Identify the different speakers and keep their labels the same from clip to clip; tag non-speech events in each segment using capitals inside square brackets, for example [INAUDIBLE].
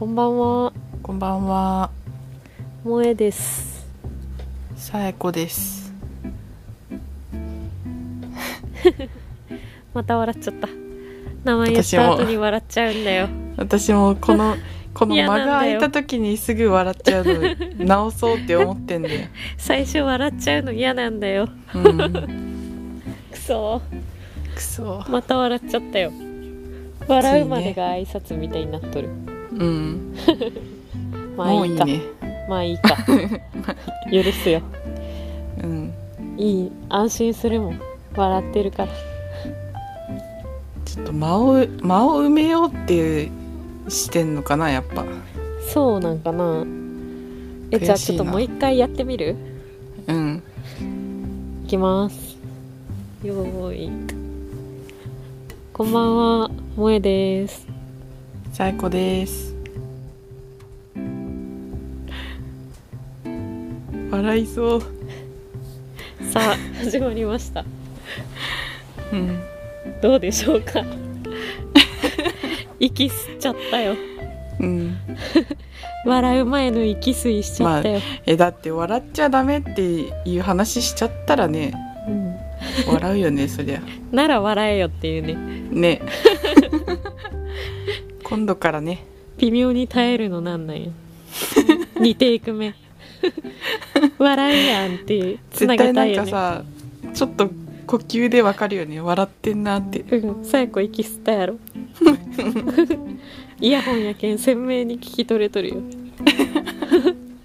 Speaker 1: こんばんは、
Speaker 2: こんばんは、
Speaker 1: 萌えです。
Speaker 2: さえこです。[LAUGHS]
Speaker 1: また笑っちゃった。名前言った後に笑っちゃうんだよ。
Speaker 2: 私もこの、[LAUGHS] この
Speaker 1: 嫌
Speaker 2: 間が
Speaker 1: なんだよ
Speaker 2: 空いた時にすぐ笑っちゃうの [LAUGHS] 直そうって思ってんだよ。
Speaker 1: 最初笑っちゃうの嫌なんだよ。
Speaker 2: うん。
Speaker 1: くそ
Speaker 2: くそ。
Speaker 1: また笑っちゃったよ。笑うまでが挨拶みたいになっとる。
Speaker 2: うん。
Speaker 1: まあいいか。[LAUGHS] まあいいか。許すよ。
Speaker 2: うん。
Speaker 1: いい。安心するもん。笑ってるから。
Speaker 2: ちょっと間を、間を埋めようってしてんのかな、やっぱ。
Speaker 1: そうなんかな。え、じゃあちょっともう一回やってみる？
Speaker 2: うん。
Speaker 1: いきます。よーい。こんばんは、萌えです。
Speaker 2: さえこです。笑いそう。
Speaker 1: さあ、始まりました。
Speaker 2: うん。
Speaker 1: どうでしょうか？[LAUGHS] 息吸っちゃったよ。
Speaker 2: うん。
Speaker 1: 笑う前の息吸いしちゃったよ。
Speaker 2: え、だって笑っちゃダメっていう話しちゃったらね、
Speaker 1: うん
Speaker 2: 笑うよね、そりゃ。[LAUGHS]
Speaker 1: なら笑えよっていうね。
Speaker 2: ね [LAUGHS] 今度からね
Speaker 1: 微妙に耐えるのなんなんや。2テイク目。[LAUGHS] 笑えやんっていう。つな
Speaker 2: 絶対なん
Speaker 1: げたいよね。
Speaker 2: かさちょっと呼吸でわかるよね笑ってんなって
Speaker 1: うん、さやこ息吸ったやろ。[LAUGHS] イヤホンやけん鮮明に聞き取れとるよ。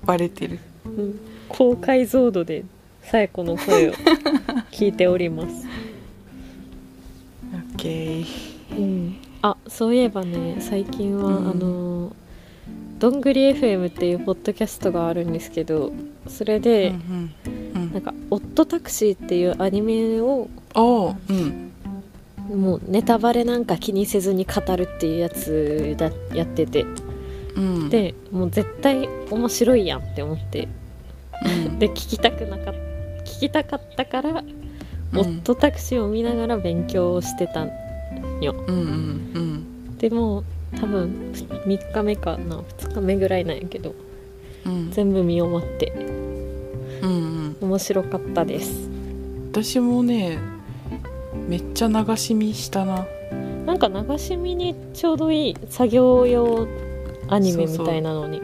Speaker 2: バレてる
Speaker 1: うん、高解像度でさやこの声を [LAUGHS] 聞いております。
Speaker 2: オッケー
Speaker 1: うん、あそういえばね最近は、
Speaker 2: うん
Speaker 1: あのどんぐり FM っていうポッドキャストがあるんですけどそれで、
Speaker 2: うんうん。うん。
Speaker 1: なんか「オットタクシー」っていうアニメを
Speaker 2: うん。
Speaker 1: もうネタバレなんか気にせずに語るっていうやつだやってて。
Speaker 2: うん。
Speaker 1: でもう絶対面白いやんって思って。
Speaker 2: うん。
Speaker 1: で聞きたくなかっ聞きたかったから、
Speaker 2: うん。
Speaker 1: オットタクシーを見ながら勉強をしてたよ。
Speaker 2: うんうん
Speaker 1: でも多分3日目かな2日目ぐらいなんやけど
Speaker 2: うん。
Speaker 1: 全部見終わって
Speaker 2: うんうん。
Speaker 1: 面白かったです。
Speaker 2: 私もねめっちゃ流し見したな。
Speaker 1: なんか流し見にちょうどいい作業用アニメみたいなのに。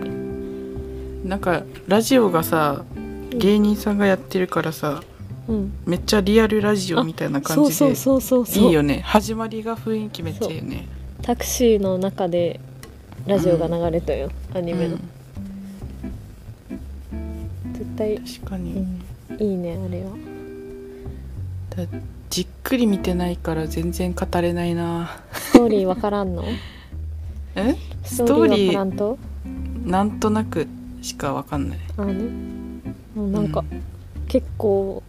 Speaker 2: なんかラジオがさ芸人さんがやってるからさ
Speaker 1: うん。
Speaker 2: めっちゃリアルラジオみたいな感じで
Speaker 1: そうそうそうそうそう。
Speaker 2: いいよね。始まりが雰囲気めっちゃいいよね。
Speaker 1: タクシーの中でラジオが流れたよ、アニメの、
Speaker 2: うん
Speaker 1: 絶対、
Speaker 2: 確かに、
Speaker 1: うん、いいねあれは。
Speaker 2: だじっくり見てないから全然語れないな。
Speaker 1: ストーリーわからんの？[LAUGHS]
Speaker 2: え？
Speaker 1: ス
Speaker 2: ス
Speaker 1: トーリー
Speaker 2: なんとなくしかわかんない。
Speaker 1: あのねなんか、
Speaker 2: うん。
Speaker 1: 結構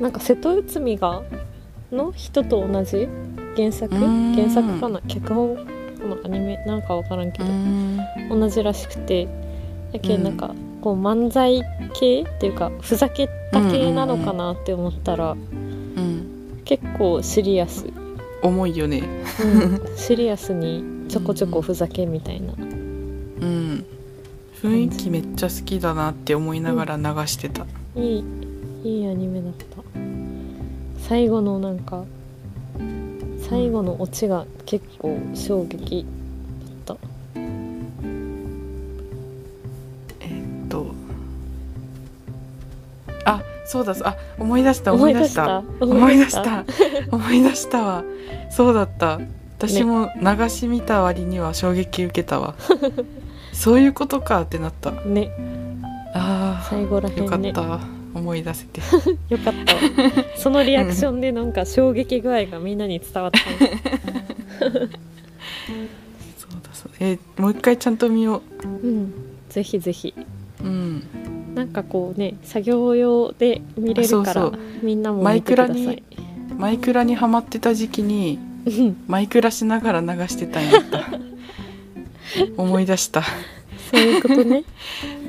Speaker 1: なんか瀬戸内海がの人と同じ原作？原作かな？脚本？かなアニメ？なんかわからんけ
Speaker 2: う
Speaker 1: ど、
Speaker 2: ん。
Speaker 1: 同じらしくて。やけ
Speaker 2: うん。
Speaker 1: んなんかこう漫才系っていうかふざけた系なのかなって思ったら、
Speaker 2: うん。
Speaker 1: 結構シリアス、
Speaker 2: 重いよね。
Speaker 1: うん。[LAUGHS] シリアスにちょこちょこふざけみたいな、
Speaker 2: うん。雰囲気めっちゃ好きだなって思いながら流してた。
Speaker 1: いいいいアニメだった。最後のなんか最後のオチが結構衝撃だった。
Speaker 2: えーっと。あそうだあ思い出した思い出した。
Speaker 1: 思
Speaker 2: 思い
Speaker 1: い出し
Speaker 2: 出した？た思い出したわ。そうだった。私も流し見た割には衝撃受けたわ。そういうことかってなった。
Speaker 1: ね。
Speaker 2: あ
Speaker 1: 最後ら
Speaker 2: ーよか
Speaker 1: へんね。
Speaker 2: った思い出せて。[LAUGHS]
Speaker 1: よかった。わそのリアクションでなんか衝撃具合がみんなに伝わった。
Speaker 2: そうだそうえーもう一回ちゃんと見よ
Speaker 1: う。ん。ぜひぜひ。
Speaker 2: ううん。
Speaker 1: なんかこうね作業用で見れるからみんなも見てください。
Speaker 2: マイクラにマイクラにハマってた時期に
Speaker 1: うん。
Speaker 2: マイクラしながら流してたんやった。[LAUGHS] 思い出した。
Speaker 1: そういうことね。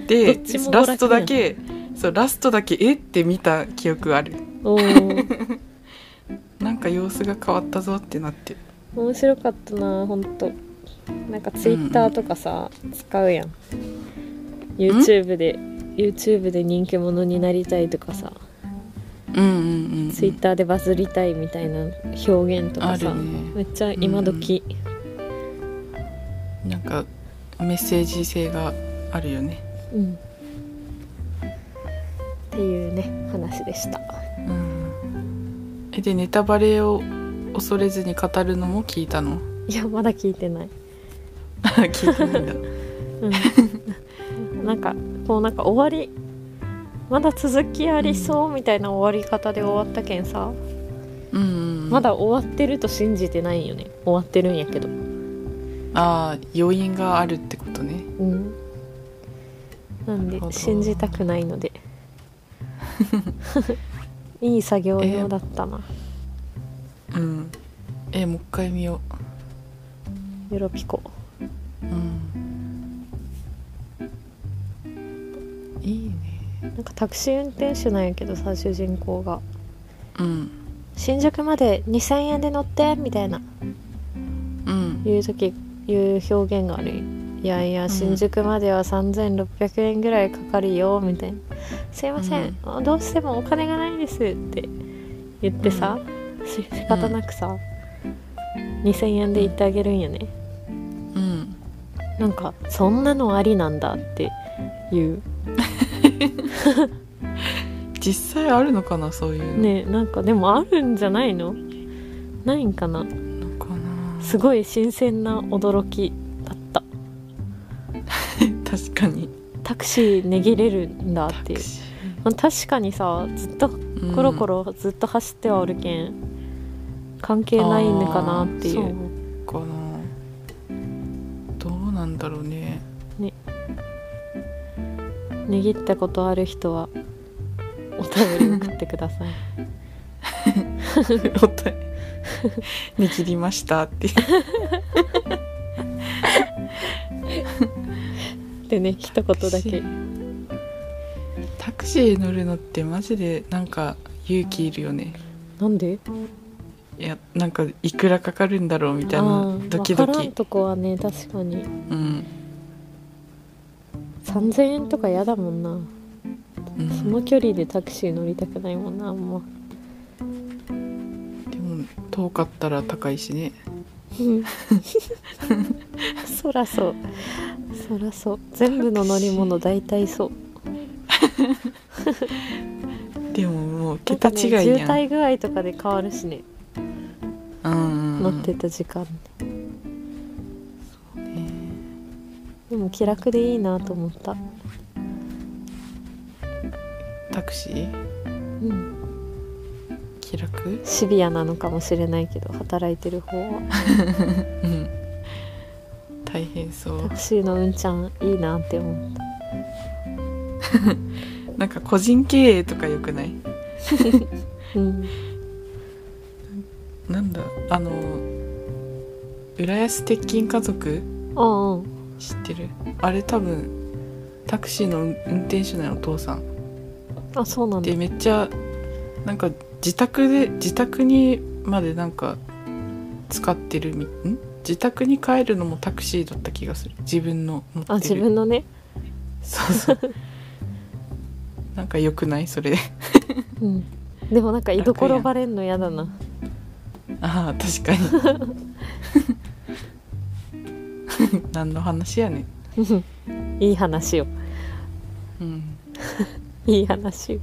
Speaker 1: ど
Speaker 2: でラストだけそうラストだけえって見た記憶ある。
Speaker 1: おー。[LAUGHS]
Speaker 2: なんか様子が変わったぞってなって。
Speaker 1: 面白かったなほんと。なんかツイッターとかさ、使うやん。YouTube で YouTube で人気者になりたいとかさ、
Speaker 2: うんうんうんうん。
Speaker 1: ツイッターでバズりたいみたいな表現とかさ、
Speaker 2: ね。
Speaker 1: めっちゃ今時、
Speaker 2: なんかメッセージ性があるよね。
Speaker 1: うんっていうね話でした。
Speaker 2: うん。えでネタバレを恐れずに語るのも聞いたの？
Speaker 1: いやまだ聞いてない。[LAUGHS]
Speaker 2: 聞いてないんだ。
Speaker 1: うん。[LAUGHS] なんかこうなんか終わりまだ続きありそうみたいな終わり方で終わったけんさ、
Speaker 2: うんうん
Speaker 1: まだ終わってると信じてないんよね。終わってるんやけど。
Speaker 2: ああ余韻があるってことね。
Speaker 1: うん。なんで信じたくないので [LAUGHS] いい作業用だったな、
Speaker 2: うん。えもう一回見よ
Speaker 1: ヨロピコ。
Speaker 2: ううん。いいね。
Speaker 1: なんかタクシー運転手なんやけどさ主人公が。
Speaker 2: うん。
Speaker 1: 新宿まで2000円で乗ってみたいな。
Speaker 2: うん。
Speaker 1: 言う時言う表現がある。いやいや新宿までは3600円ぐらいかかるよみたいな「すいません、どうしてもお金がないです」って言ってさ、し仕方なくさ、2000円で言ってあげるんよね。
Speaker 2: うん。
Speaker 1: なんかそんなのありなんだっていう。[LAUGHS]
Speaker 2: 実際あるのかなそういうの、
Speaker 1: ねなんかでもあるんじゃないの？ないんかな？
Speaker 2: のかな。
Speaker 1: すごい新鮮な驚きだった。[LAUGHS]
Speaker 2: 確かに。
Speaker 1: タクシー値切れるんだっていう確かにさずっと
Speaker 2: ー
Speaker 1: コロコロずっと走ってはおるけん関係ないのかなっていう。
Speaker 2: そうかな。どうなんだろうね。
Speaker 1: 値切ったことある人はお便り送ってください。[LAUGHS]
Speaker 2: おた握りましたって。いう
Speaker 1: でね一言だけ。
Speaker 2: タクシー乗るのってマジでなんか勇気いるよね。
Speaker 1: なんで？
Speaker 2: いやなんかいくらかかるんだろうみたい
Speaker 1: あ
Speaker 2: な
Speaker 1: ー
Speaker 2: ドキドキ。
Speaker 1: わからんとこはね確かに。
Speaker 2: うん、
Speaker 1: 3000円とか嫌だもんな。
Speaker 2: うん、
Speaker 1: その距離でタクシー乗りたくないもんなあんま。
Speaker 2: でも遠かったら高いしね。
Speaker 1: うん。[LAUGHS] そらそう。そらそう。全部の乗り物大体そう [LAUGHS]
Speaker 2: でももう桁違いやん、
Speaker 1: 渋滞具合とかで変わるしね。
Speaker 2: うん
Speaker 1: 乗ってた時間。
Speaker 2: ね。
Speaker 1: でも気楽でいいなと思った。
Speaker 2: タクシー？
Speaker 1: うん。
Speaker 2: 気楽？
Speaker 1: シビアなのかもしれないけど働いてる方は。
Speaker 2: うん。大変そう。
Speaker 1: タクシーのうんちゃんいいなって思った [LAUGHS]
Speaker 2: なんか個人経営とかよくない？[LAUGHS]
Speaker 1: うん。
Speaker 2: なんだ？あの浦安鉄筋家族？
Speaker 1: ああ
Speaker 2: 知ってる？あれ多分タクシーの運運転手なのお父さん。
Speaker 1: あそうなんだ。
Speaker 2: でめっちゃなんか自宅で自宅にまでなんか使ってるみん？自宅に帰るのもタクシーだった気がする。自分の持ってる。
Speaker 1: あ自分のね。
Speaker 2: そうそう [LAUGHS] なんか良くないそれ。
Speaker 1: うん。でもなんか居所バレんの嫌だな。
Speaker 2: ああ確かに。何の話やね
Speaker 1: いい話よ。
Speaker 2: うん。
Speaker 1: いい話よ。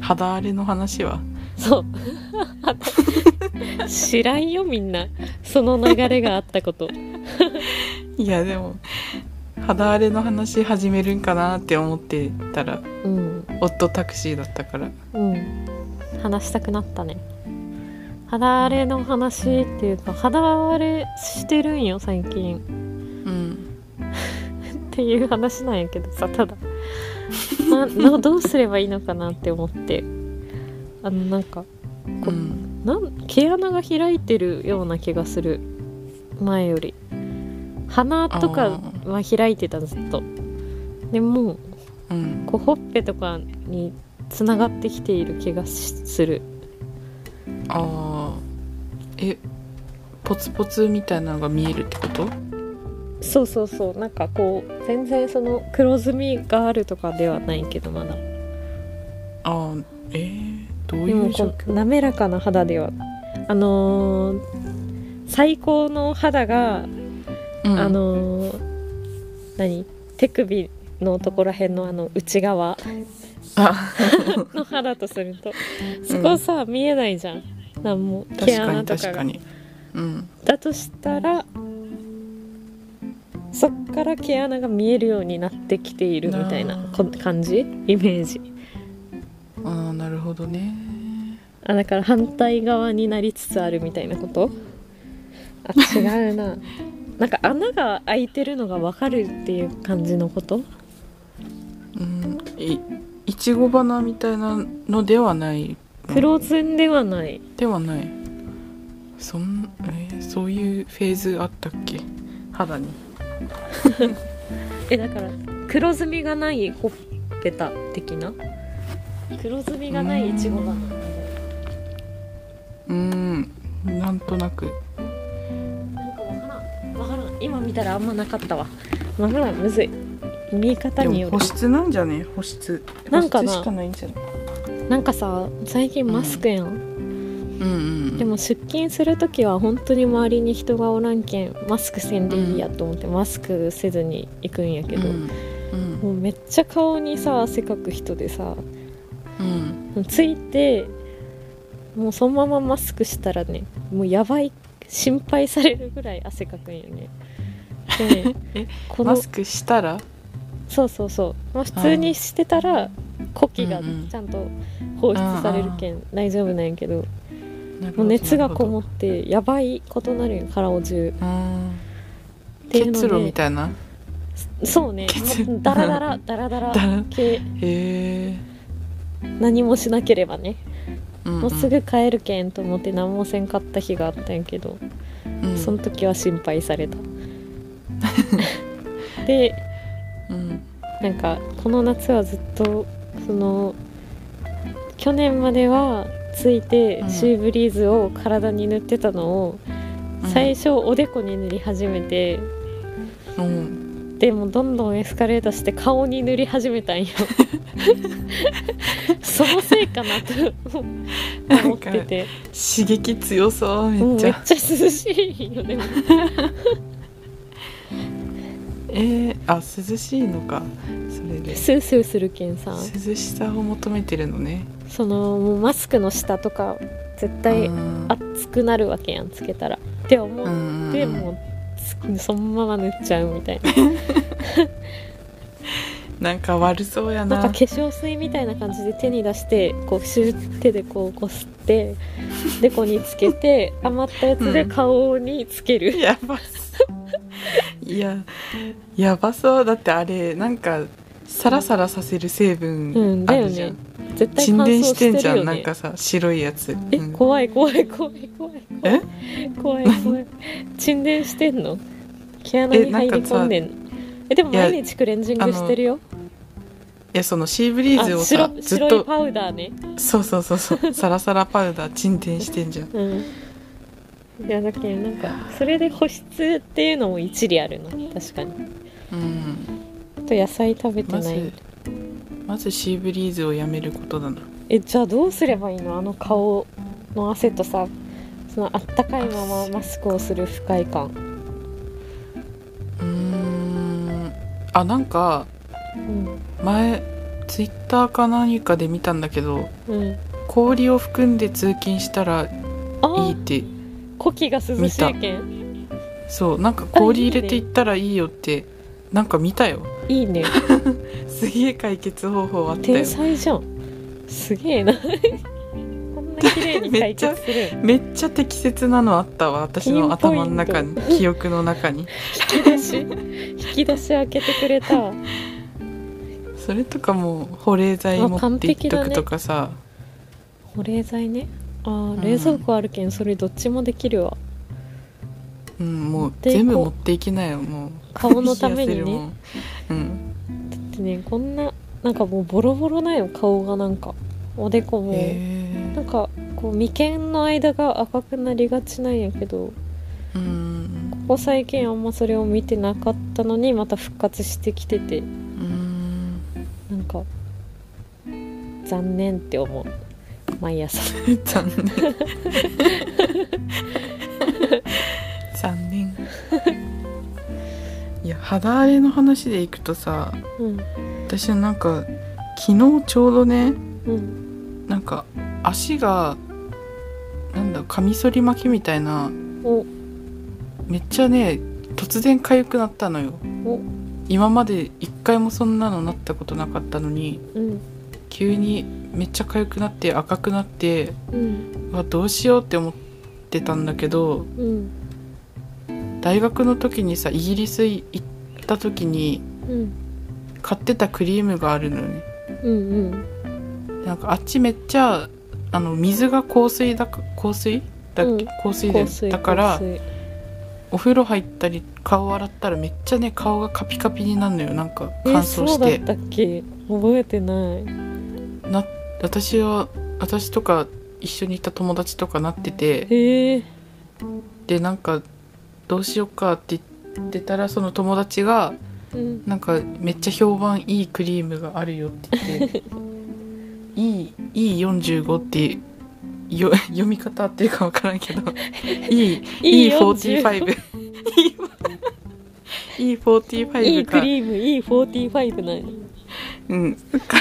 Speaker 2: 肌荒れの話は？
Speaker 1: そう。[LAUGHS] 知らんよみんな。その流れがあったこと。
Speaker 2: いやでも肌荒れの話始めるんかなって思ってたら
Speaker 1: うん。
Speaker 2: 夫タクシーだったから。
Speaker 1: うん。話したくなったね。肌荒れの話っていうか肌荒れしてるんよ最近。
Speaker 2: うん。
Speaker 1: っていう話なんやけどさただ。どうすればいいのかなって思って。あのなんかこ
Speaker 2: うん。
Speaker 1: なん毛穴が開いてるような気がする。前より鼻とかは開いてたずっと。でも
Speaker 2: うん。
Speaker 1: こうほっぺとかにつながってきている気がしする。
Speaker 2: ああえポツポツみたいなのが見えるってこと？
Speaker 1: そうそうそう。なんかこう全然その黒ずみがあるとかではないけどまだ。
Speaker 2: あー。えー、どういう状況？
Speaker 1: 滑らかな肌ではあのー最高の肌が、
Speaker 2: うん。
Speaker 1: あのー何？手首のところへんのあの内側
Speaker 2: あ。[LAUGHS]
Speaker 1: の肌とすると。そこさ、見えないじゃん。なんも
Speaker 2: 確
Speaker 1: 毛穴とかが。
Speaker 2: うん。
Speaker 1: だとしたらそっから毛穴が見えるようになってきているみたいな感じ？イメージ。
Speaker 2: ああなるほどね。
Speaker 1: あだから反対側になりつつあるみたいなこと？あ違うな [LAUGHS] なんか穴が開いてるのが分かるっていう感じのこと？
Speaker 2: うんいいちご花みたいなのではない。
Speaker 1: 黒ずんではない。
Speaker 2: ではない。そん、えーそういうフェーズあったっけ？肌に。[LAUGHS]
Speaker 1: えだから黒ずみがないほっぺた的な？黒ずみがないいちご花。
Speaker 2: うーんなんとなく
Speaker 1: 今見たらあんまなかったわ。わからんむずい。見方
Speaker 2: で
Speaker 1: による。
Speaker 2: も保湿なんじゃね？保湿。
Speaker 1: なんかな
Speaker 2: 保湿しかないんじゃない？
Speaker 1: なんかさ最近マスクやん、
Speaker 2: うんうん
Speaker 1: でも出勤する時は本当に周りに人がおらんけんマスクせんでいいやと思ってマスクせずに行くんやけど、
Speaker 2: うんうん。
Speaker 1: もうめっちゃ顔にさ汗かく人でさ
Speaker 2: うん。
Speaker 1: ついてもうそのままマスクしたらねもうやばい心配されるぐらい汗かくんよね [LAUGHS]
Speaker 2: え
Speaker 1: この
Speaker 2: マスクしたら？
Speaker 1: そうそうそう、まあ、普通にしてたら呼気が
Speaker 2: うんうん。
Speaker 1: ちゃんと放出されるけん大丈夫なんやけど。もう熱がこもってやばいことなるよ体中
Speaker 2: ほどうん。
Speaker 1: ていうので
Speaker 2: 結露みたいな？
Speaker 1: そうね。[LAUGHS] ダラダラダラダラ系。何もしなければね。
Speaker 2: うん。
Speaker 1: もうすぐ帰るけんと思って何もせんかった日があったんやけど、
Speaker 2: うん。
Speaker 1: その時は心配されたで
Speaker 2: うん。
Speaker 1: なんかこの夏はずっとその去年まではついて
Speaker 2: うん。
Speaker 1: シーブリーズを体に塗ってたのを、
Speaker 2: うん。
Speaker 1: 最初おでこに塗り始めて
Speaker 2: うん。
Speaker 1: でもどんどんエスカレートして顔に塗り始めたんよ。[LAUGHS] そのせいかなと思ってて。
Speaker 2: 刺激強そうめ
Speaker 1: うんめっ
Speaker 2: っちゃ
Speaker 1: ちゃ涼しいよでも [LAUGHS]
Speaker 2: えー、あ涼しいのか。それで。
Speaker 1: スースーするけんさ。
Speaker 2: 涼しさを求めてるのね。
Speaker 1: そのもうマスクの下とか絶対
Speaker 2: うん。
Speaker 1: 熱くなるわけやんつけたら。って思
Speaker 2: う。ん
Speaker 1: ってもうつそのまま塗っちゃうみたいな。[LAUGHS]
Speaker 2: なんか悪そうやな。
Speaker 1: なんか化粧水みたいな感じで手に出してこうシュー手でこうこすってでこにつけて余ったやつで
Speaker 2: うん
Speaker 1: 顔につける、[LAUGHS]
Speaker 2: やばそういややばそうだってあれなんかサラサラさせる成分
Speaker 1: うんだよ
Speaker 2: あるじゃん、
Speaker 1: ね絶対
Speaker 2: 沈殿してんじゃ
Speaker 1: してるよね
Speaker 2: んなんかさ白いやつ。
Speaker 1: え
Speaker 2: うん。
Speaker 1: 怖い怖い怖い怖い
Speaker 2: え？
Speaker 1: 怖い怖い。沈殿してんの？毛穴に入り込んでん [LAUGHS] えでも毎日クレンジングしてるよ。
Speaker 2: いやそのシーブリーズを
Speaker 1: あ
Speaker 2: さ
Speaker 1: 白
Speaker 2: ずっと
Speaker 1: 白いパウダーね。
Speaker 2: そうそうそうそう。サラサラパウダー沈殿してんじゃん。
Speaker 1: うんいやだけどなんかそれで保湿っていうのも一理あるな確かに。
Speaker 2: うん。
Speaker 1: あと野菜食べてない、
Speaker 2: まずシーブリーズをやめることだな。
Speaker 1: えじゃあどうすればいいの？あの顔の汗とさそのあったかいままマスクをする不快感。
Speaker 2: うーん。あなんか
Speaker 1: うん。
Speaker 2: 前ツイッターか何かで見たんだけど
Speaker 1: うん。
Speaker 2: 氷を含んで通勤したら
Speaker 1: あ
Speaker 2: いいって
Speaker 1: 呼気が涼しいけん。
Speaker 2: そうなんか氷入れていったらいいよってなんか見たよ。
Speaker 1: いいね。[LAUGHS]
Speaker 2: すげえ解決方法あったよ。
Speaker 1: 天才じゃん。すげえな。[LAUGHS] こんな綺麗に解決する。[LAUGHS]
Speaker 2: めっちゃ適切なのあったわ私の頭の中に記憶の中に。
Speaker 1: 引き出し。引き出し開けてくれた。
Speaker 2: それとかも保冷剤
Speaker 1: あ
Speaker 2: 持っていっとくとかさ、
Speaker 1: 保冷剤ねあ冷蔵庫あるけんそれどっちもできるわ。
Speaker 2: うん、もう
Speaker 1: で
Speaker 2: 全部持っていきなよもう。
Speaker 1: 顔のためにね。[LAUGHS]
Speaker 2: 冷やせるもんうん。
Speaker 1: でねこんななんかもうボロボロだよ顔がなんか。おでこも、
Speaker 2: へ
Speaker 1: なんかこう眉間の間が赤くなりがちなんやけど。
Speaker 2: うん。
Speaker 1: ここ最近あんまそれを見てなかったのにまた復活してきてて。
Speaker 2: うん。
Speaker 1: なんか残念って思う毎朝。
Speaker 2: 残念。残念。[LAUGHS] いや肌荒れの話でいくとさ
Speaker 1: うん。
Speaker 2: 私はなんか昨日ちょうどね
Speaker 1: うん
Speaker 2: なんか足がなんだカミソリ巻きみたいな
Speaker 1: お。
Speaker 2: めっちゃね突然痒くなったのよ。
Speaker 1: お。
Speaker 2: 今まで一回もそんなのなったことなかったのに
Speaker 1: うん
Speaker 2: 急にめっちゃ痒くなって赤くなって
Speaker 1: うん。
Speaker 2: うわどうしようって思ってたんだけど
Speaker 1: うん。
Speaker 2: 大学の時にさイギリス行った時に
Speaker 1: うん
Speaker 2: 買ってたクリームがあるのよね。
Speaker 1: うん
Speaker 2: なんかあっちめっちゃあの水が香水だか香水？だっけ、
Speaker 1: うん。
Speaker 2: 香水で
Speaker 1: 香水
Speaker 2: だからお風呂入ったり顔洗ったらめっちゃね顔がカピカピになるのよ。なんか
Speaker 1: え
Speaker 2: 乾燥して。
Speaker 1: そうだったっけ？覚えてない
Speaker 2: な私は私とか一緒にいた友達とかなっててでなんかどうしようかって言ってたらその友達が
Speaker 1: うん。
Speaker 2: なんかめっちゃ評判いいクリームがあるよって言って [LAUGHS] いい E45 ってよ読み方合ってるか分からんけど E E45 E45
Speaker 1: いいク
Speaker 2: か
Speaker 1: リーム E45 なの
Speaker 2: うん。分か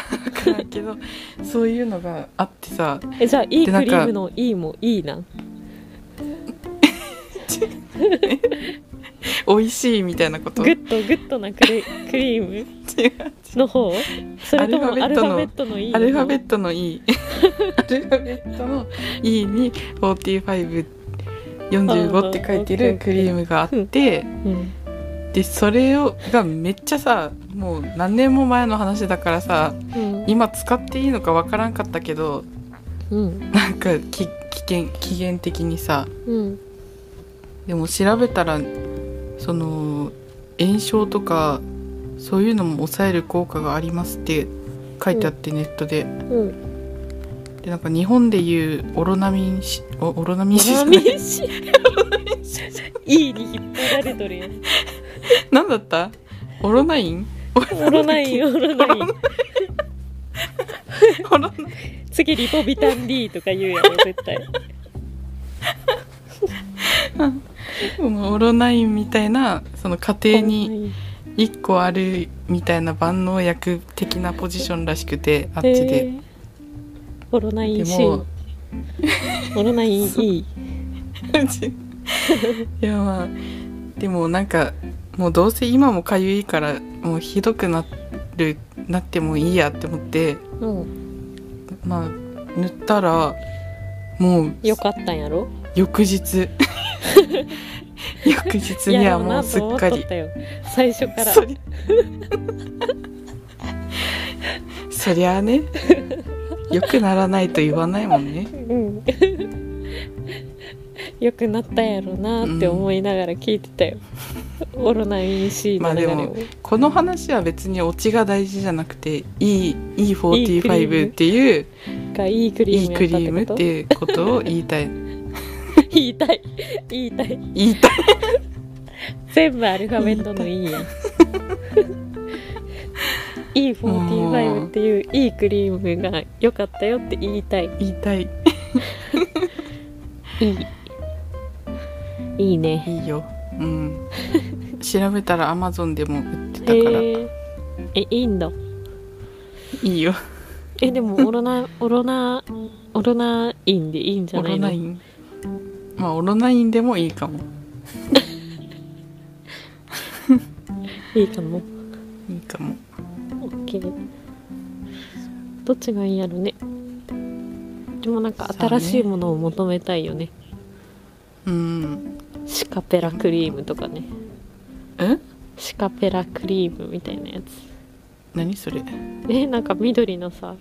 Speaker 2: らんけどそういうのがあってさ。
Speaker 1: えじゃあいいクリームの E もいいな。
Speaker 2: 美味しいみたいなこと？
Speaker 1: グッドグッドなクリクリーム？の方？それともアルファベットの E
Speaker 2: アルファベ
Speaker 1: ッ
Speaker 2: ットの E アルファベットの E に4545って書いてるクリームがあって
Speaker 1: ト、うん、
Speaker 2: でそれをがめっちゃさもう何年も前の話だからさ
Speaker 1: うん。
Speaker 2: 今使っていいのかわからんかったけど
Speaker 1: うん。
Speaker 2: なんかき危険期限的にさ
Speaker 1: うん。
Speaker 2: でも調べたらその炎症とかそういうのも抑える効果がありますって書いてあって、ネットで。
Speaker 1: うん。
Speaker 2: でなんか日本でいうオロナミンしおオロナミンゃ
Speaker 1: ラ
Speaker 2: ない
Speaker 1: ミシ E に引っ張られとるやん [LAUGHS]
Speaker 2: 何だった？オロナイン？
Speaker 1: オロナインオロナイン。[LAUGHS]
Speaker 2: オロナ [LAUGHS]
Speaker 1: 次リポビタン D とか言うやろ絶対。
Speaker 2: このオロナインみたいなその家庭に1個あるみたいな万能薬的なポジションらしくてあっち
Speaker 1: へ
Speaker 2: で
Speaker 1: ー。オロナイン
Speaker 2: で
Speaker 1: C
Speaker 2: も
Speaker 1: オロナイン E
Speaker 2: いやまあでもなんかもうどうせ今もかゆいからもうひどくなるなってもいいやって思って
Speaker 1: うん
Speaker 2: まあ塗ったらもう
Speaker 1: よかったんやろ？
Speaker 2: 翌日。翌日にはもうすっかり。
Speaker 1: 最初から。
Speaker 2: そりそりゃあね。良くならないと言わないもんね。
Speaker 1: うん。よくなったやろなって思いながら聞いてたよ、[LAUGHS] オロナインれを、
Speaker 2: まあでこの話は別にオチが大事じゃなくて E
Speaker 1: いいクリー
Speaker 2: E45
Speaker 1: ム。
Speaker 2: っていう
Speaker 1: がいいクリ
Speaker 2: いい
Speaker 1: ーム
Speaker 2: クリームっ
Speaker 1: て
Speaker 2: ていうことを [LAUGHS] 言いたい。
Speaker 1: 言いたい。言いたい。
Speaker 2: 言いたい。
Speaker 1: 全部アルファベットの E やん。[LAUGHS] E45 っていういいクリームが良かったよって言いたい。
Speaker 2: 言いたい。
Speaker 1: いい。いいね。
Speaker 2: いいようん。調べたらアマゾンでも売ってたから。
Speaker 1: へええいいんだ。
Speaker 2: いいよ。
Speaker 1: えでもオロナ [LAUGHS] オロナオロナインでいいんじゃ
Speaker 2: オ
Speaker 1: ないの？
Speaker 2: ロナイン。まあオロナインでもいいかも。[LAUGHS]
Speaker 1: いいかも。
Speaker 2: いいかも。
Speaker 1: OK どっちがいいんやろね。でもなんか新しいものを求めたいよね。
Speaker 2: うん。
Speaker 1: シカペラクリームとかね。
Speaker 2: え？
Speaker 1: シカペラクリームみたいなやつ。
Speaker 2: 何それ？
Speaker 1: えなんか緑のさ。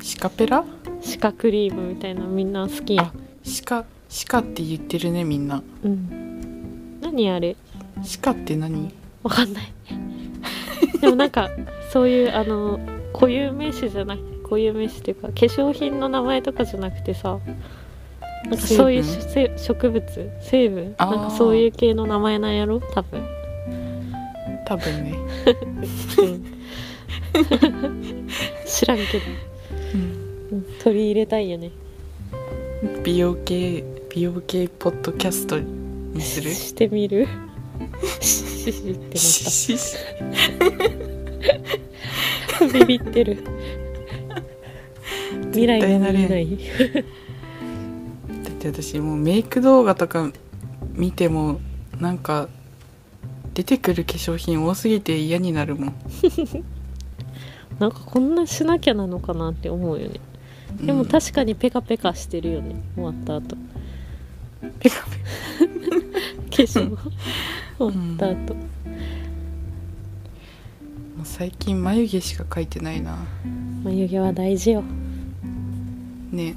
Speaker 2: シカペラ？
Speaker 1: シカクリームみたいなみんな好きやん。
Speaker 2: あシカシカって言ってるねみんな。
Speaker 1: うん。何あれ？
Speaker 2: シカって何？
Speaker 1: わかんない。[LAUGHS] でもなんかそういうあの固有名詞じゃなく固有名詞っていうか化粧品の名前とかじゃなくてさなんかそういう植物？成分？なんかそういう系の名前なんやろ？多分、
Speaker 2: 多分ね、
Speaker 1: うん。[LAUGHS] 知らんけど、うん。取り入れたいよね。
Speaker 2: 美容系美容系ポッドキャストにする？
Speaker 1: してみる？シシってなっ
Speaker 2: しし
Speaker 1: たビビってる未来が見えない
Speaker 2: だって私もうメイク動画とか見てもなんか出てくる化粧品多すぎて嫌になるもん。[LAUGHS]
Speaker 1: なんかこんなしなきゃなのかなって思うよね。でも
Speaker 2: うん。
Speaker 1: 確かにペカペカしてるよね。終わった後。
Speaker 2: ペカペ [LAUGHS]
Speaker 1: 化粧。終わった後、
Speaker 2: もう最近眉毛しか描いてないな。
Speaker 1: 眉毛は大事よ。
Speaker 2: ね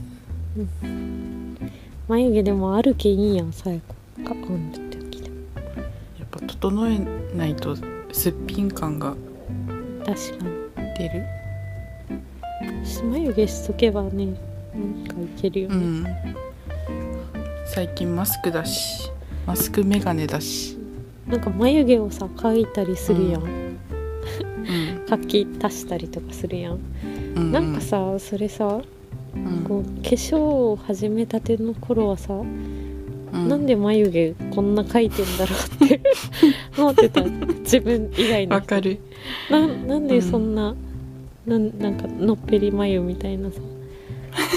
Speaker 1: 眉毛でもあるけいいやん最後。かかんで時で
Speaker 2: やっぱ整えないとすっぴん感が
Speaker 1: 確かに。
Speaker 2: 出る。
Speaker 1: 眉毛しとけばねなんかいけるよね、
Speaker 2: うん。最近マスクだしマスクメガネだし。
Speaker 1: なんか眉毛をさ描いたりするやん、
Speaker 2: うん。[LAUGHS]
Speaker 1: 描き足したりとかするやん、
Speaker 2: うん。
Speaker 1: なんかさそれさ
Speaker 2: うん
Speaker 1: こう化粧を始めたての頃はさ、
Speaker 2: うん。
Speaker 1: なんで眉毛こんな描いてんだろうって [LAUGHS] 思ってた？自分以外の人。
Speaker 2: わかる。
Speaker 1: ななんでそんな、なんなんかのっぺり眉みたいなさ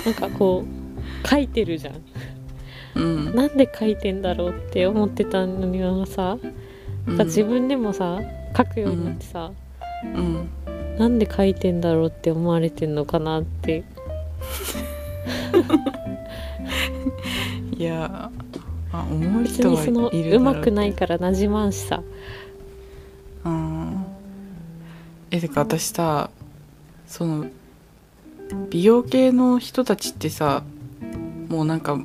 Speaker 1: なんかこう [LAUGHS] 描いてるじゃん。
Speaker 2: うん。
Speaker 1: なんで描いてんだろうって思ってたのにはさ、なんか自分でもさ描くようになってさ、
Speaker 2: うん。
Speaker 1: なんで描いてんだろうって思われてんのかなって
Speaker 2: いやあ思う
Speaker 1: 別
Speaker 2: 人は
Speaker 1: にその
Speaker 2: いるだろ
Speaker 1: 上手くないからなじまんしさ。
Speaker 2: うん。えてか私さその美容系の人たちってさもうなんか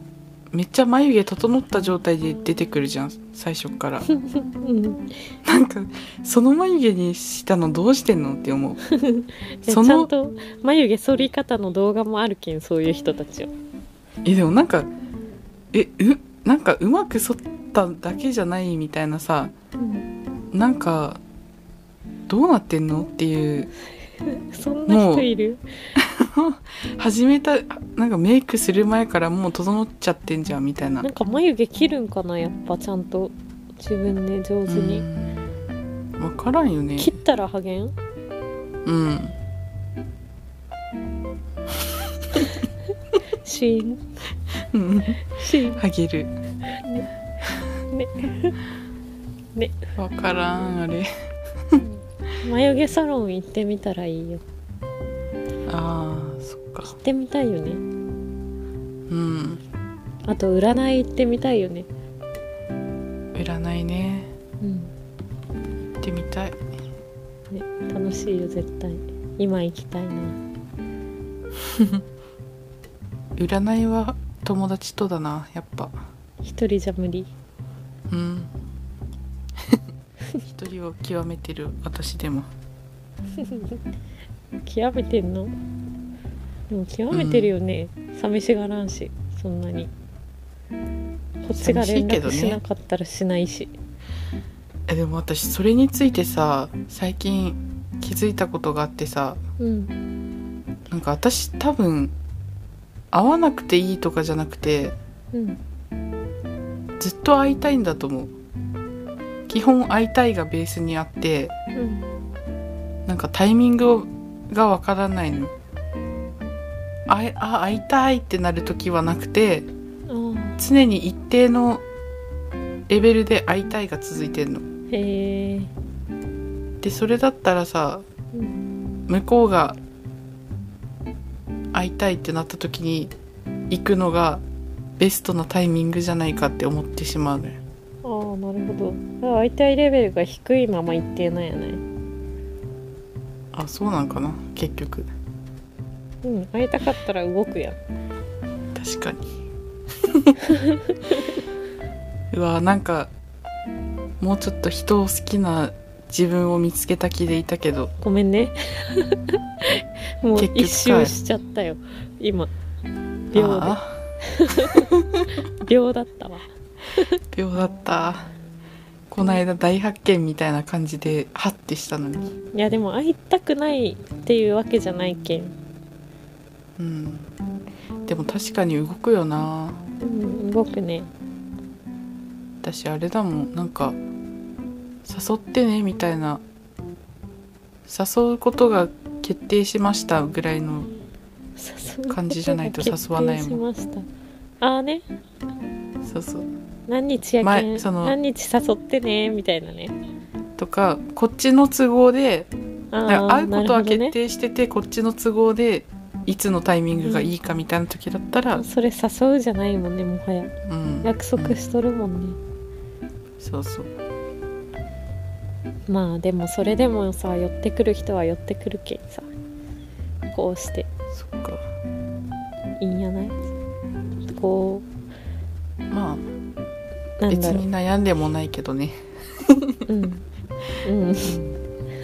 Speaker 2: めっちゃ眉毛整った状態で出てくるじゃん最初から。
Speaker 1: うん。
Speaker 2: なんかその眉毛にしたのどうしてんのって思う。
Speaker 1: え [LAUGHS]
Speaker 2: その
Speaker 1: ちゃんと眉毛剃り方の動画もあるけんそういう人たちは。
Speaker 2: えでもなんかえうなんかうまく剃っただけじゃないみたいなさなんかどうなってんのっていう。[LAUGHS]
Speaker 1: そんな人いる？[LAUGHS]
Speaker 2: 始めたなんかメイクする前からもう整っちゃってんじゃんみたいな。
Speaker 1: なんか眉毛切るんかなやっぱちゃんと。自分で上手に。
Speaker 2: うん。分からんよね。
Speaker 1: 切ったらハゲん？
Speaker 2: うん。
Speaker 1: シーン。
Speaker 2: うん。
Speaker 1: シーン。
Speaker 2: ハゲる。
Speaker 1: ね。ね。
Speaker 2: 分からんあれ。
Speaker 1: 眉毛サロン行ってみたらいいよ
Speaker 2: あーそっか。
Speaker 1: 行ってみたいよね。
Speaker 2: うん。
Speaker 1: あと占い行ってみたいよね。
Speaker 2: 占いね。
Speaker 1: うん。
Speaker 2: 行ってみたい。
Speaker 1: ね楽しいよ絶対。今行きたいな。[LAUGHS]
Speaker 2: 占いは友達とだなやっぱ。
Speaker 1: 一人じゃ無理。
Speaker 2: うん。[LAUGHS] 一人を極めてる私でも [LAUGHS]
Speaker 1: 極めてんの？でも極めてるよね、寂しがらんしそんなに。こっちが連絡
Speaker 2: 寂し
Speaker 1: なかったらしないし、
Speaker 2: えでも私それについてさ最近気づいたことがあってさ
Speaker 1: うん。
Speaker 2: なんか私多分会わなくていいとかじゃなくて
Speaker 1: うん。
Speaker 2: ずっと会いたいんだと思う。基本会いたいがベースにあって
Speaker 1: うん。
Speaker 2: なんかタイミングがわからないの。あいあ会いたいってなる時はなくて常に一定のレベルで会いたいが続いてんの。
Speaker 1: へえ
Speaker 2: でそれだったらさ
Speaker 1: うん。
Speaker 2: 向こうが会いたいってなった時に行くのがベストなタイミングじゃないかって思ってしまうのよ。
Speaker 1: ああなるほど。会いたいレベルが低いまま一定なんやない
Speaker 2: あそうなんかな結局。
Speaker 1: うん会いたかったら動くやん。
Speaker 2: 確かに。[LAUGHS] うわなんかもうちょっと人を好きな自分を見つけた気でいたけど。
Speaker 1: ごめんね。[LAUGHS] もう一周しちゃったよ。今。秒で。
Speaker 2: あ [LAUGHS]
Speaker 1: 秒だったわ。
Speaker 2: 秒だったこの間大発見みたいな感じでハッてしたのに。
Speaker 1: いやでも会いたくないっていうわけじゃないけん。
Speaker 2: うん。でも確かに動くよな。
Speaker 1: うん動くね。
Speaker 2: 私あれだもん。なんか誘ってねみたいな。誘うことが決定しましたぐらいの感じじゃないと誘わないもん。
Speaker 1: 決定しました。ああね。
Speaker 2: そうそう
Speaker 1: 何日やけん
Speaker 2: 前その
Speaker 1: 何日誘ってねみたいなね。
Speaker 2: とかこっちの都合で会うことは決
Speaker 1: ね、
Speaker 2: 定してて、こっちの都合でいつのタイミングがいいかみたいな時だったら、
Speaker 1: それ誘うじゃないもんねもはや。
Speaker 2: うん、
Speaker 1: 約束しとるもんね、
Speaker 2: そうそう。
Speaker 1: まあでもそれでもさ寄ってくる人は寄ってくるけんさ。こうして。
Speaker 2: そっか。
Speaker 1: いいんやない？こ
Speaker 2: まあ
Speaker 1: う
Speaker 2: 別に悩んでもないけどね。
Speaker 1: うん。うん。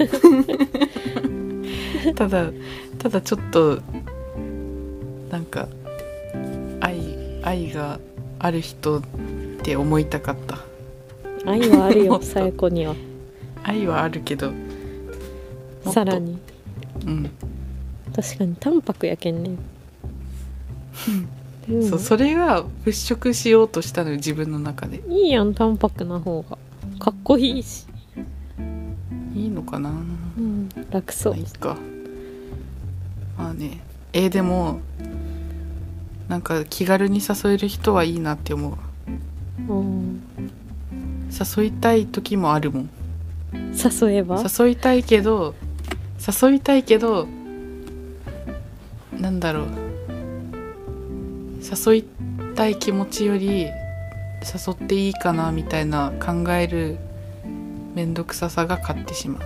Speaker 1: [LAUGHS]
Speaker 2: ただただちょっとなんか愛愛がある人って思いたかった。
Speaker 1: 愛はあるよさや子には。
Speaker 2: 愛はあるけど
Speaker 1: さらに。
Speaker 2: うん、
Speaker 1: 確かに淡白やけんねうん。
Speaker 2: そうそれが払拭しようとしたのよ自分の中で。
Speaker 1: いいやん淡白な方が。かっこいいし、
Speaker 2: いいのかな？
Speaker 1: うん、楽そう。
Speaker 2: まあいいか。まあねえーでもなんか気軽に誘える人はいいなって思う。
Speaker 1: うん。
Speaker 2: 誘いたい時もあるもん。
Speaker 1: 誘えば？
Speaker 2: 誘いたいけど誘いたいけどなんだろう誘いたい気持ちより誘っていいかなみたいな考える面倒くささが勝ってしまう、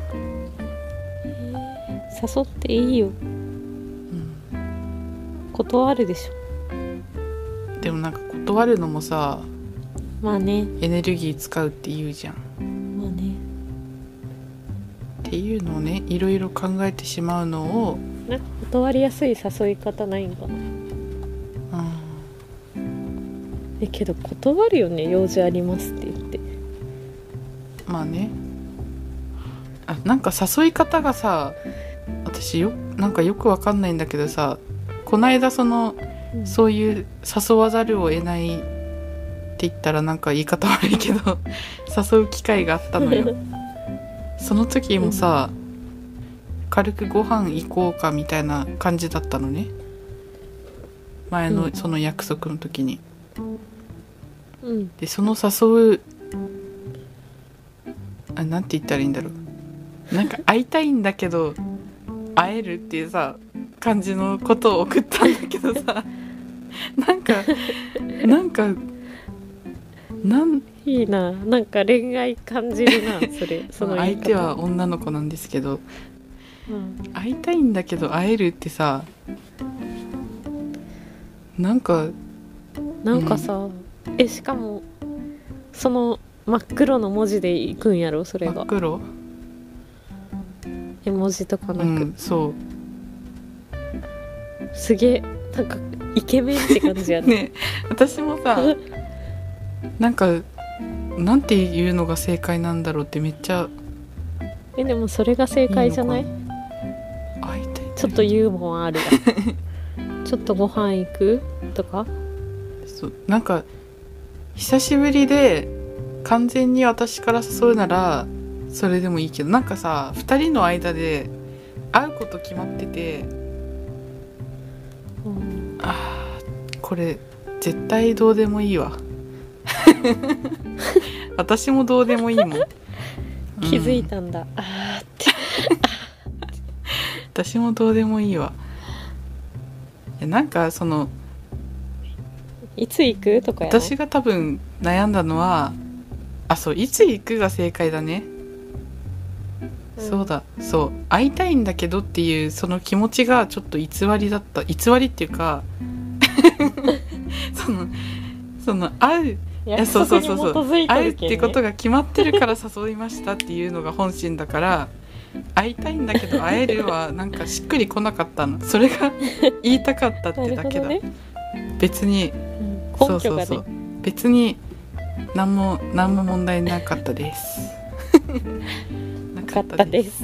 Speaker 1: 誘っていいよ。
Speaker 2: うん、
Speaker 1: 断るでしょ。
Speaker 2: でもなんか断るのもさ
Speaker 1: まあね。
Speaker 2: エネルギー使うって言うじゃん。っ
Speaker 1: まあね。
Speaker 2: ていうのをねいろいろ考えてしまうのを、
Speaker 1: なんか断りやすい誘い方ないんかなえけど断るよね用事ありますって言って。
Speaker 2: まあね。あなんか誘い方がさ私よなんかよくわかんないんだけどさこないだその
Speaker 1: うん。
Speaker 2: そういう誘わざるを得ないって言ったらなんか言い方悪いけど [LAUGHS] 誘う機会があったのよ。[LAUGHS] その時もさ、軽くご飯行こうかみたいな感じだったのね。前
Speaker 1: うん。
Speaker 2: のその約束の時に。
Speaker 1: うん
Speaker 2: でその誘うあなんて言ったらいいんだろう。なんか会いたいんだけど会えるっていうさ感じのことを送ったんだけどさ。[LAUGHS] なんかなんかなん
Speaker 1: いいな。なんか恋愛感じるなそれ。[LAUGHS] その
Speaker 2: 相手は女の子なんですけど。
Speaker 1: うん。
Speaker 2: 会いたいんだけど会えるってさなんか
Speaker 1: なんかさ、えしかもその真っ黒の文字でいくんやろそれが。
Speaker 2: 真っ黒？
Speaker 1: 絵文字とかなく、
Speaker 2: うんそう。
Speaker 1: すげえなんかイケメンって感じやね。
Speaker 2: ね私もさ [LAUGHS] なんかなんていうのが正解なんだろうってめっちゃ
Speaker 1: えでもそれが正解じゃない？
Speaker 2: いいの会いた。い
Speaker 1: ちょっとユーモアあるやん [LAUGHS] ちょっとご飯行く？とか？
Speaker 2: そうなんか久しぶりで完全に私から誘うならそれでもいいけどなんかさ2人の間で会うこと決まってて
Speaker 1: うん。
Speaker 2: あーこれ絶対どうでもいいわ。[LAUGHS] 私もどうでもいいもん。
Speaker 1: 気づい
Speaker 2: うん
Speaker 1: たんだ、あーって。
Speaker 2: 私もどうでもいいわ。いやなんかその
Speaker 1: いつ行くとかやろ
Speaker 2: 私が多分悩んだのはあそういつ行くが正解だね、
Speaker 1: うん。
Speaker 2: そうだ。そう会いたいんだけどっていうその気持ちがちょっと偽りだった。偽りっていうか [LAUGHS] そのその会う
Speaker 1: 約束に基づいて
Speaker 2: 会うっ
Speaker 1: るけん、ね、
Speaker 2: てことが決まってるから誘いましたっていうのが本心だから会いたいんだけど会えるは [LAUGHS] なんかしっくりこなかったの。それが言いたかったってだけだ、
Speaker 1: ね。
Speaker 2: 別にそうそうそう。別に何も何も問題なかったです。[LAUGHS] な
Speaker 1: よかったです。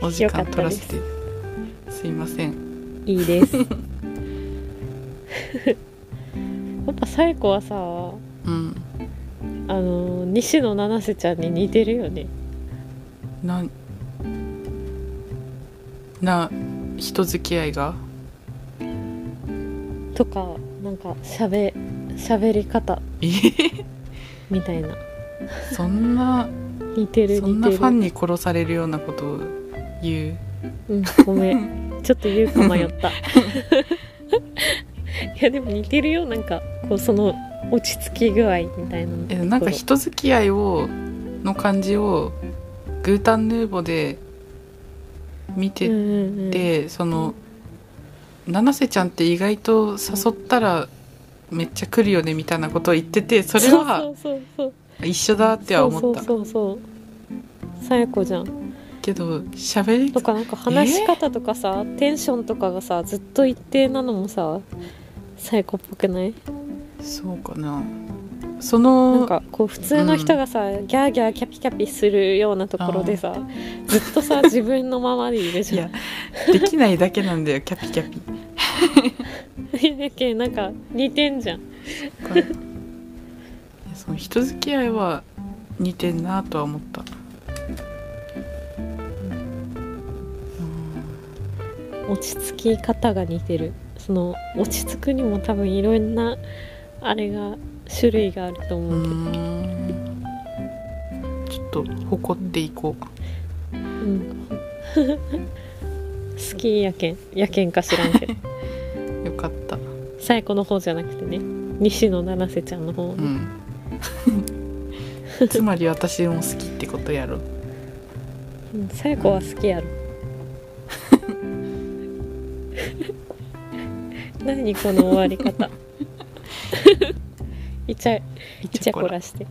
Speaker 2: お時間取らせてす。いません。
Speaker 1: いいです。[LAUGHS] やっぱサイコはさ
Speaker 2: うん。
Speaker 1: あの西野七瀬ちゃんに似てるよね。
Speaker 2: なな人付き合いが？
Speaker 1: とかなんかしゃべしゃべり方。
Speaker 2: え
Speaker 1: みたいな。
Speaker 2: そんな
Speaker 1: 似てる
Speaker 2: そんなファンに殺されるようなことを言う。
Speaker 1: うんごめん。ちょっと言うか迷った。[LAUGHS] いやでも似てるよ。なんかこうその落ち着き具合みたいな
Speaker 2: なんか人付き合いをの感じをグータンヌーボで見て
Speaker 1: うんうんうん。
Speaker 2: て、その七瀬ちゃんって意外と誘ったらめっちゃ来るよねみたいなことを言っててそれは一緒だっては思った。
Speaker 1: そうそうそう。さやこじゃん。
Speaker 2: けど喋り
Speaker 1: とかなんか話し方とかさ、テンションとかがさずっと一定なのもささやこっぽくない？
Speaker 2: そうかな。そ
Speaker 1: なん
Speaker 2: の
Speaker 1: かこう普通の人がさ、ギャーギャーキャピキャピするようなところでさずっとさ自分のままでいる
Speaker 2: い
Speaker 1: じゃ
Speaker 2: やできないだけなんだよキャピキャピ。
Speaker 1: んだけなんか似てんじゃん。
Speaker 2: いやその人付き合いは似てんなとは思った。
Speaker 1: 落ち着き方が似てる。その落ち着くにも多分いろんなあれが種類があると
Speaker 2: う
Speaker 1: 思うけど、
Speaker 2: ん。ちょっと誇っていこう。
Speaker 1: うん、好きやけんやけんか知らんけど。[LAUGHS]
Speaker 2: よかった。
Speaker 1: さやこの方じゃなくてね。西野七瀬ちゃんの方。ね、
Speaker 2: うん。[LAUGHS] つまり私も好きってことやろ。
Speaker 1: うんさやこは好きやろ。[LAUGHS] 何この終わり方。いちゃいちゃこらして